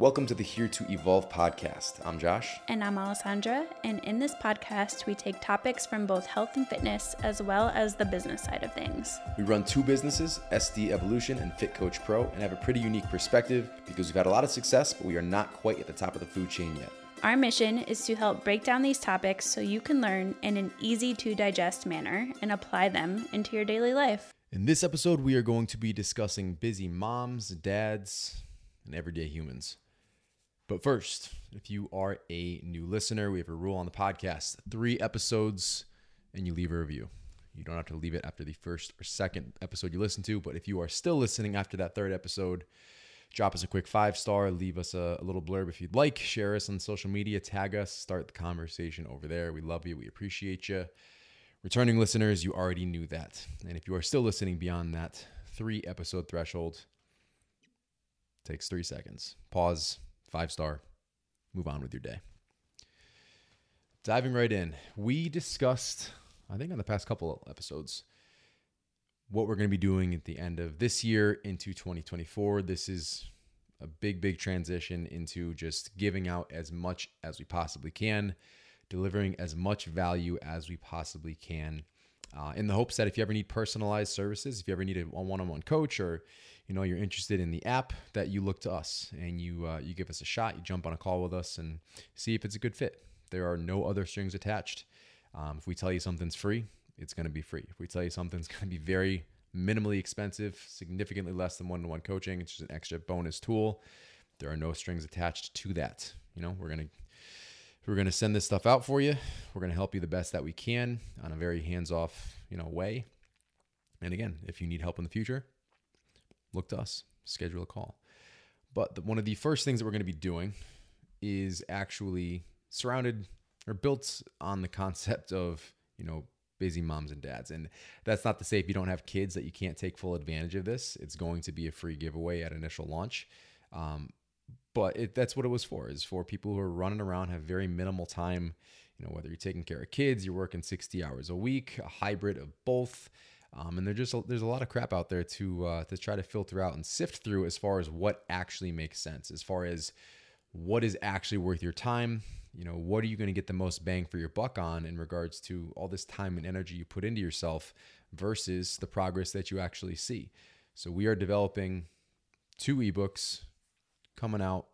Welcome to the Here to Evolve podcast. I'm Josh. And I'm Alessandra. And in this podcast, we take topics from both health and fitness as well as the business side of things. We run two businesses, SD Evolution and Fit Coach Pro, and have a pretty unique perspective because we've had a lot of success, but we are not quite at the top of the food chain yet. Our mission is to help break down these topics so you can learn in an easy to digest manner and apply them into your daily life. In this episode, we are going to be discussing busy moms, dads, and everyday humans. But first, if you are a new listener, we have a rule on the podcast three episodes and you leave a review. You don't have to leave it after the first or second episode you listen to, but if you are still listening after that third episode, drop us a quick five star, leave us a, a, little blurb if you'd like, share us on social media, tag us, start the conversation over there. We love you, we appreciate you. Returning listeners, you already knew that. And if you are still listening beyond that three episode threshold, takes three seconds. Pause, five star, move on with your day. Diving right in, we discussed, I think on the past couple episodes, what we're going to be doing at the end of this year into 2024. This is a big, big transition into just giving out as much as we possibly can, delivering as much value as we possibly can. Uh, in the hopes that if you ever need personalized services, if you ever need a one-on-one coach, or you know you're interested in the app, that you look to us and you uh, you give us a shot. You jump on a call with us and see if it's a good fit. There are no other strings attached. Um, if we tell you something's free, it's going to be free. If we tell you something's going to be very minimally expensive, significantly less than one-to-one coaching, it's just an extra bonus tool. There are no strings attached to that. You know, we're going to we're going to send this stuff out for you. We're going to help you the best that we can on a very hands-off, you know, way. And again, if you need help in the future, look to us. Schedule a call. But the, one of the first things that we're going to be doing is actually surrounded or built on the concept of, you know, busy moms and dads. And that's not to say if you don't have kids that you can't take full advantage of this. It's going to be a free giveaway at initial launch. Um, but it, that's what it was for is for people who are running around have very minimal time. You know whether you're taking care of kids you're working 60 hours a week a hybrid of both. Um, and there's just a, there's a lot of crap out there to uh, to try to filter out and sift through as far as what actually makes sense. As far as what is actually worth your time you know what are you going to get the most bang for your buck on in regards to all this time and energy you put into yourself versus the progress that you actually see? So we are developing two ebooks coming out.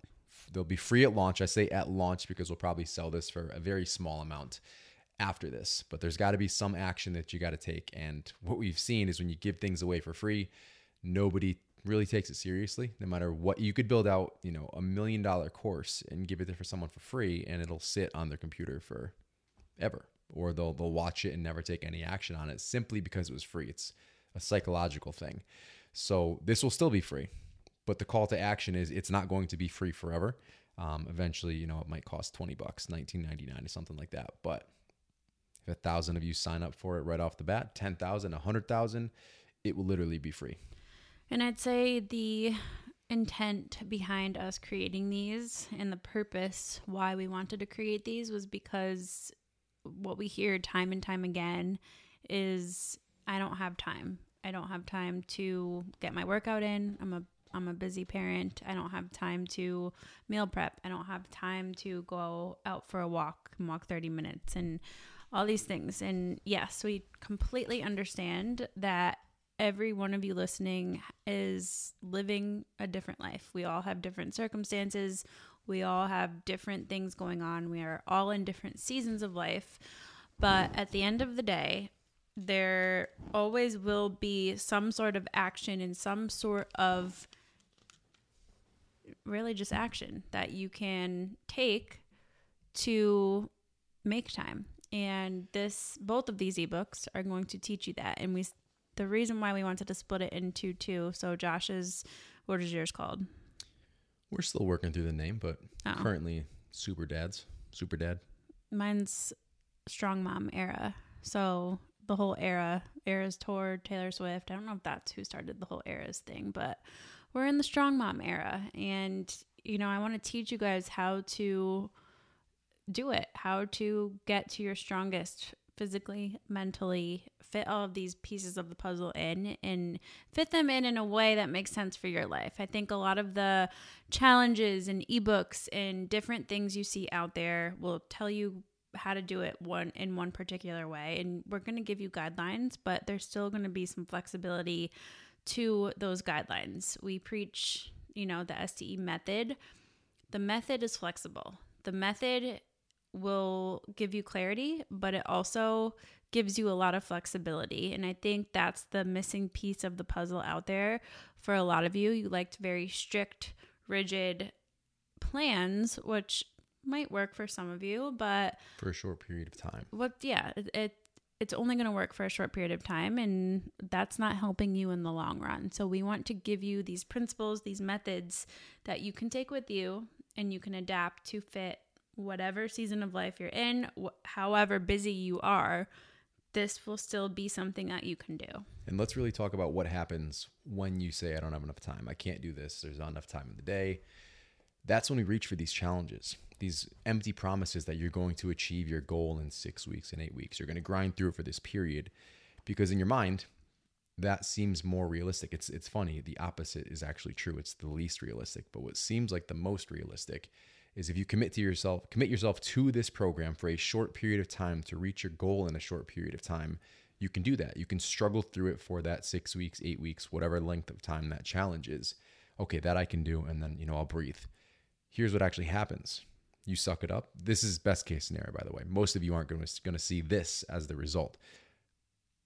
They'll be free at launch. I say at launch because we'll probably sell this for a very small amount after this. But there's got to be some action that you got to take. And what we've seen is when you give things away for free, nobody really takes it seriously. No matter what, you could build out, you know, a million dollar course and give it there for someone for free, and it'll sit on their computer for ever, or they'll they'll watch it and never take any action on it simply because it was free. It's a psychological thing. So this will still be free. But the call to action is it's not going to be free forever. Um, eventually, you know, it might cost 20 bucks, 19.99 or something like that. But if a thousand of you sign up for it right off the bat, 10,000, 100,000, it will literally be free. And I'd say the intent behind us creating these and the purpose why we wanted to create these was because what we hear time and time again is I don't have time. I don't have time to get my workout in. I'm a I'm a busy parent. I don't have time to meal prep. I don't have time to go out for a walk and walk 30 minutes and all these things. And yes, we completely understand that every one of you listening is living a different life. We all have different circumstances. We all have different things going on. We are all in different seasons of life. But at the end of the day, there always will be some sort of action and some sort of really just action that you can take to make time. And this both of these ebooks are going to teach you that. And we the reason why we wanted to split it into two. So Josh's what is yours called? We're still working through the name, but oh. currently Super Dads. Super Dad. Mine's Strong Mom era. So the whole era, Eras Tour, Taylor Swift. I don't know if that's who started the whole Eras thing, but we're in the strong mom era and you know i want to teach you guys how to do it how to get to your strongest physically, mentally, fit all of these pieces of the puzzle in and fit them in in a way that makes sense for your life. I think a lot of the challenges and ebooks and different things you see out there will tell you how to do it one in one particular way and we're going to give you guidelines, but there's still going to be some flexibility to those guidelines. We preach, you know, the SDE method. The method is flexible. The method will give you clarity, but it also gives you a lot of flexibility. And I think that's the missing piece of the puzzle out there for a lot of you. You liked very strict, rigid plans, which might work for some of you, but for a short period of time. What yeah, it, it it's only going to work for a short period of time and that's not helping you in the long run. So we want to give you these principles, these methods that you can take with you and you can adapt to fit whatever season of life you're in, wh- however busy you are, this will still be something that you can do. And let's really talk about what happens when you say, I don't have enough time. I can't do this. There's not enough time in the day. That's when we reach for these challenges, these empty promises that you're going to achieve your goal in six weeks and eight weeks. You're going to grind through it for this period because in your mind, that seems more realistic. It's it's funny. The opposite is actually true. It's the least realistic. But what seems like the most realistic is if you commit to yourself, commit yourself to this program for a short period of time to reach your goal in a short period of time, you can do that. You can struggle through it for that six weeks, eight weeks, whatever length of time that challenge is. Okay, that I can do, and then you know I'll breathe. Here's what actually happens. You suck it up. This is best case scenario, by the way. Most of you aren't going to, see this as the result,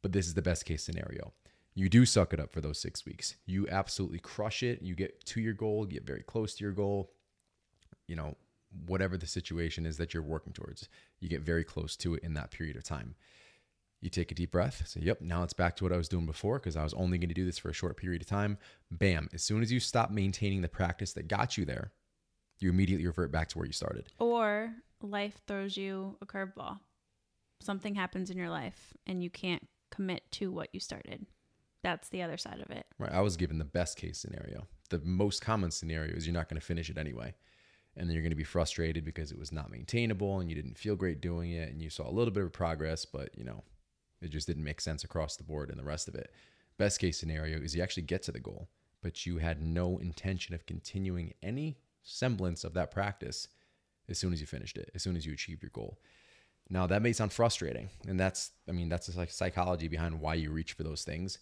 but this is the best case scenario. You do suck it up for those six weeks. You absolutely crush it. You get to your goal, get very close to your goal you know, whatever the situation is that you're working towards, you get very close to it in that period of time. You take a deep breath, say, Yep, now it's back to what I was doing before because I was only going to do this for a short period of time. Bam. As soon as you stop maintaining the practice that got you there, you immediately revert back to where you started. Or life throws you a curveball. Something happens in your life and you can't commit to what you started. That's the other side of it. Right. I was given the best case scenario. The most common scenario is you're not going to finish it anyway and then you're going to be frustrated because it was not maintainable and you didn't feel great doing it and you saw a little bit of progress but you know it just didn't make sense across the board and the rest of it best case scenario is you actually get to the goal but you had no intention of continuing any semblance of that practice as soon as you finished it as soon as you achieved your goal now that may sound frustrating and that's i mean that's like psychology behind why you reach for those things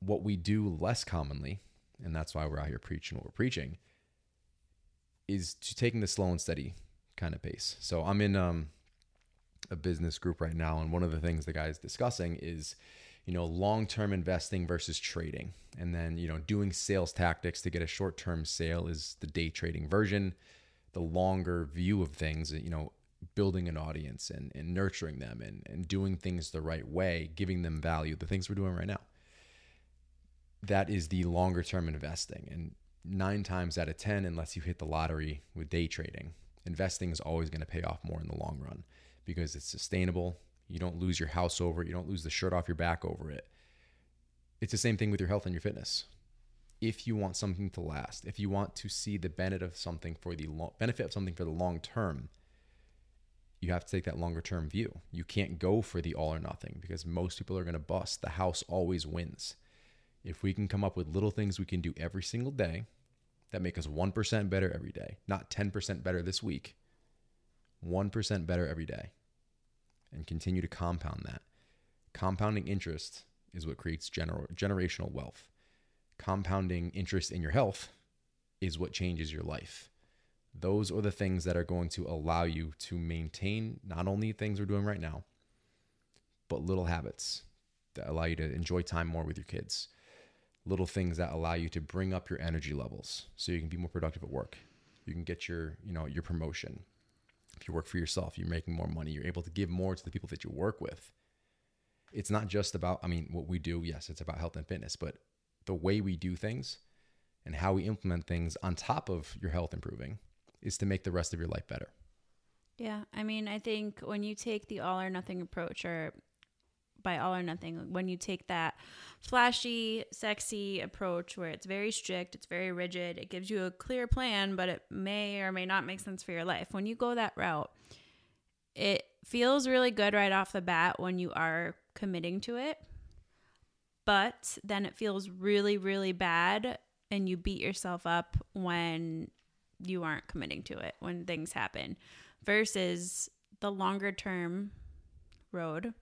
what we do less commonly and that's why we're out here preaching what we're preaching is to taking the slow and steady kind of pace. So I'm in um, a business group right now, and one of the things the guys discussing is, you know, long-term investing versus trading, and then you know doing sales tactics to get a short-term sale is the day trading version. The longer view of things, you know, building an audience and, and nurturing them and, and doing things the right way, giving them value, the things we're doing right now. That is the longer term investing. And nine times out of 10, unless you hit the lottery with day trading, investing is always going to pay off more in the long run because it's sustainable. You don't lose your house over it, you don't lose the shirt off your back over it. It's the same thing with your health and your fitness. If you want something to last, if you want to see the benefit of something for the long, benefit of something for the long term, you have to take that longer term view. You can't go for the all or nothing because most people are going to bust. The house always wins. If we can come up with little things we can do every single day that make us 1% better every day, not 10% better this week, 1% better every day, and continue to compound that. Compounding interest is what creates gener- generational wealth. Compounding interest in your health is what changes your life. Those are the things that are going to allow you to maintain not only things we're doing right now, but little habits that allow you to enjoy time more with your kids, little things that allow you to bring up your energy levels so you can be more productive at work. You can get your, you know, your promotion. If you work for yourself, you're making more money, you're able to give more to the people that you work with. It's not just about, I mean, what we do, yes, it's about health and fitness, but the way we do things and how we implement things on top of your health improving is to make the rest of your life better. Yeah, I mean, I think when you take the all or nothing approach or by all or nothing. When you take that flashy, sexy approach where it's very strict, it's very rigid, it gives you a clear plan, but it may or may not make sense for your life. When you go that route, it feels really good right off the bat when you are committing to it. But then it feels really, really bad and you beat yourself up when you aren't committing to it, when things happen, versus the longer term road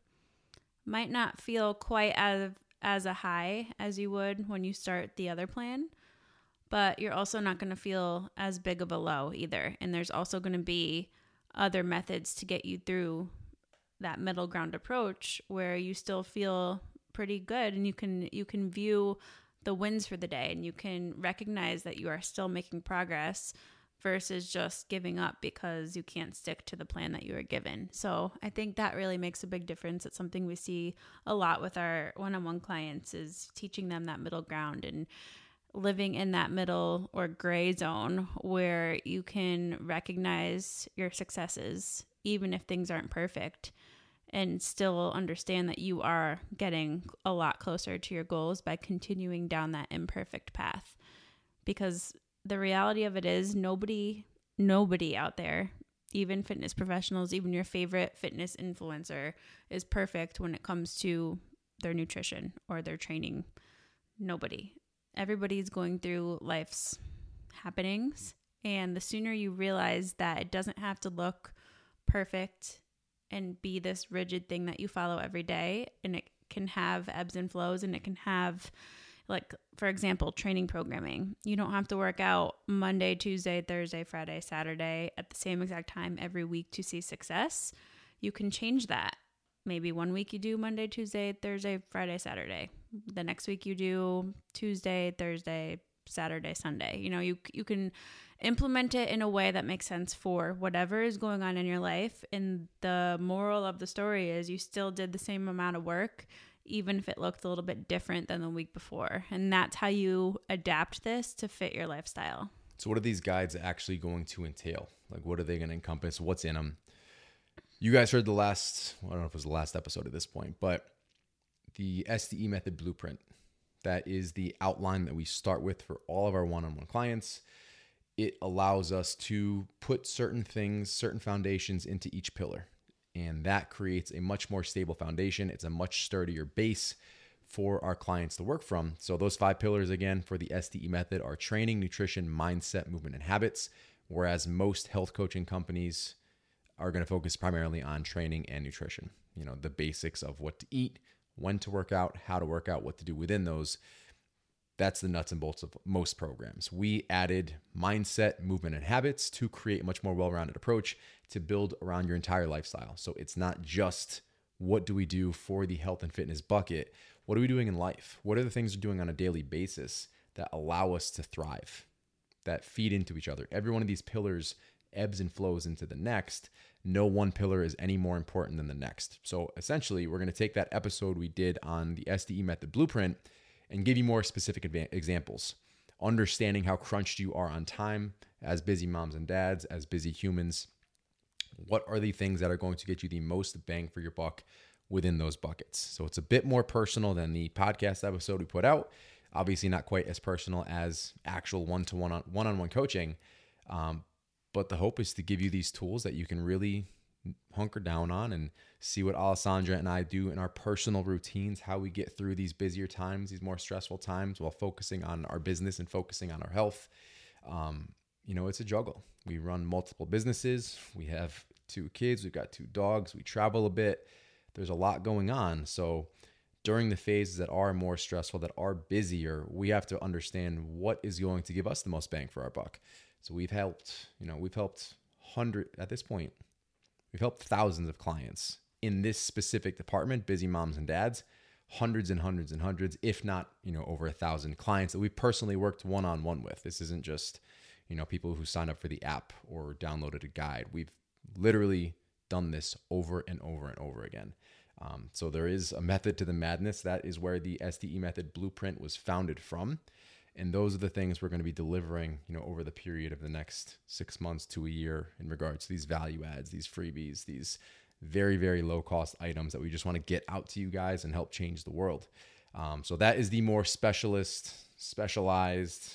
might not feel quite as as a high as you would when you start the other plan but you're also not going to feel as big of a low either. And there's also going to be other methods to get you through that middle ground approach where you still feel pretty good and you can you can view the wins for the day and you can recognize that you are still making progress versus just giving up because you can't stick to the plan that you were given. So, I think that really makes a big difference. It's something we see a lot with our one-on-one clients is teaching them that middle ground and living in that middle or gray zone where you can recognize your successes even if things aren't perfect and still understand that you are getting a lot closer to your goals by continuing down that imperfect path. Because the reality of it is, nobody, nobody out there, even fitness professionals, even your favorite fitness influencer, is perfect when it comes to their nutrition or their training. Nobody. Everybody's going through life's happenings. And the sooner you realize that it doesn't have to look perfect and be this rigid thing that you follow every day and it can have ebbs and flows and it can have like for example training programming. You don't have to work out monday tuesday thursday friday saturday at the same exact time every week to see success. You can change that. Maybe one week you do monday tuesday thursday friday saturday. The next week you do tuesday thursday saturday sunday. You know you you can implement it in a way that makes sense for whatever is going on in your life. And the moral of the story is you still did the same amount of work, even if it looked a little bit different than the week before. And that's how you adapt this to fit your lifestyle. So, what are these guides actually going to entail? Like, what are they going to encompass? What's in them? You guys heard the last, I don't know if it was the last episode at this point, but the SDE method blueprint. That is the outline that we start with for all of our one on one clients it allows us to put certain things, certain foundations into each pillar. And that creates a much more stable foundation. It's a much sturdier base for our clients to work from. So, those five pillars again for the SDE method are training, nutrition, mindset, movement, and habits. Whereas most health coaching companies are going to focus primarily on training and nutrition, you know, the basics of what to eat, when to work out, how to work out, what to do within those. That's the nuts and bolts of most programs. We added mindset, movement, and habits to create a much more well rounded approach to build around your entire lifestyle. So it's not just what do we do for the health and fitness bucket? What are we doing in life? What are the things we're doing on a daily basis that allow us to thrive, that feed into each other? Every one of these pillars ebbs and flows into the next. No one pillar is any more important than the next. So essentially, we're going to take that episode we did on the SDE method blueprint and give you more specific examples. Understanding how crunched you are on time as busy moms and dads, as busy humans. What are the things that are going to get you the most bang for your buck within those buckets? So it's a bit more personal than the podcast episode we put out. Obviously, not quite as personal as actual one to one one on one coaching. Um, but the hope is to give you these tools that you can really hunker down on and see what Alessandra and I do in our personal routines, how we get through these busier times, these more stressful times, while focusing on our business and focusing on our health. Um, you know, it's a juggle. We run multiple businesses. We have two kids. We've got two dogs. We travel a bit. There's a lot going on. So, during the phases that are more stressful, that are busier, we have to understand what is going to give us the most bang for our buck. So, we've helped, you know, we've helped hundred at this point We've helped thousands of clients in this specific department, busy moms and dads, hundreds and hundreds and hundreds, if not, you know, over a thousand clients that we personally worked one on one with. This isn't just, you know, people who sign up for the app or downloaded a guide. We've literally done this over and over and over again. Um, so there is a method to the madness. That is where the SDE method blueprint was founded from and those are the things we're going to be delivering you know over the period of the next six months to a year in regards to these value adds these freebies these very very low cost items that we just want to get out to you guys and help change the world um, so that is the more specialist specialized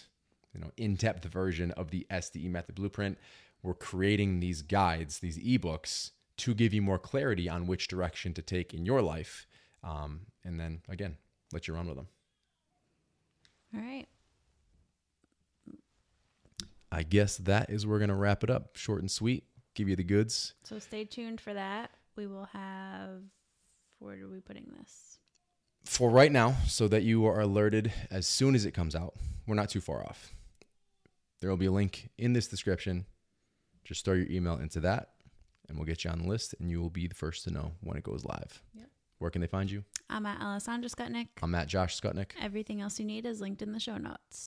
you know in-depth version of the sde method blueprint we're creating these guides these ebooks to give you more clarity on which direction to take in your life. Um, and then again, let you run with them. All right. I guess that is where we're going to wrap it up. Short and sweet. Give you the goods. So stay tuned for that. We will have. Where are we putting this? For right now, so that you are alerted as soon as it comes out. We're not too far off. There will be a link in this description. Just throw your email into that, and we'll get you on the list, and you will be the first to know when it goes live. Yep. Where can they find you? I'm at Alessandra Scutnik. I'm at Josh Scutnik. Everything else you need is linked in the show notes.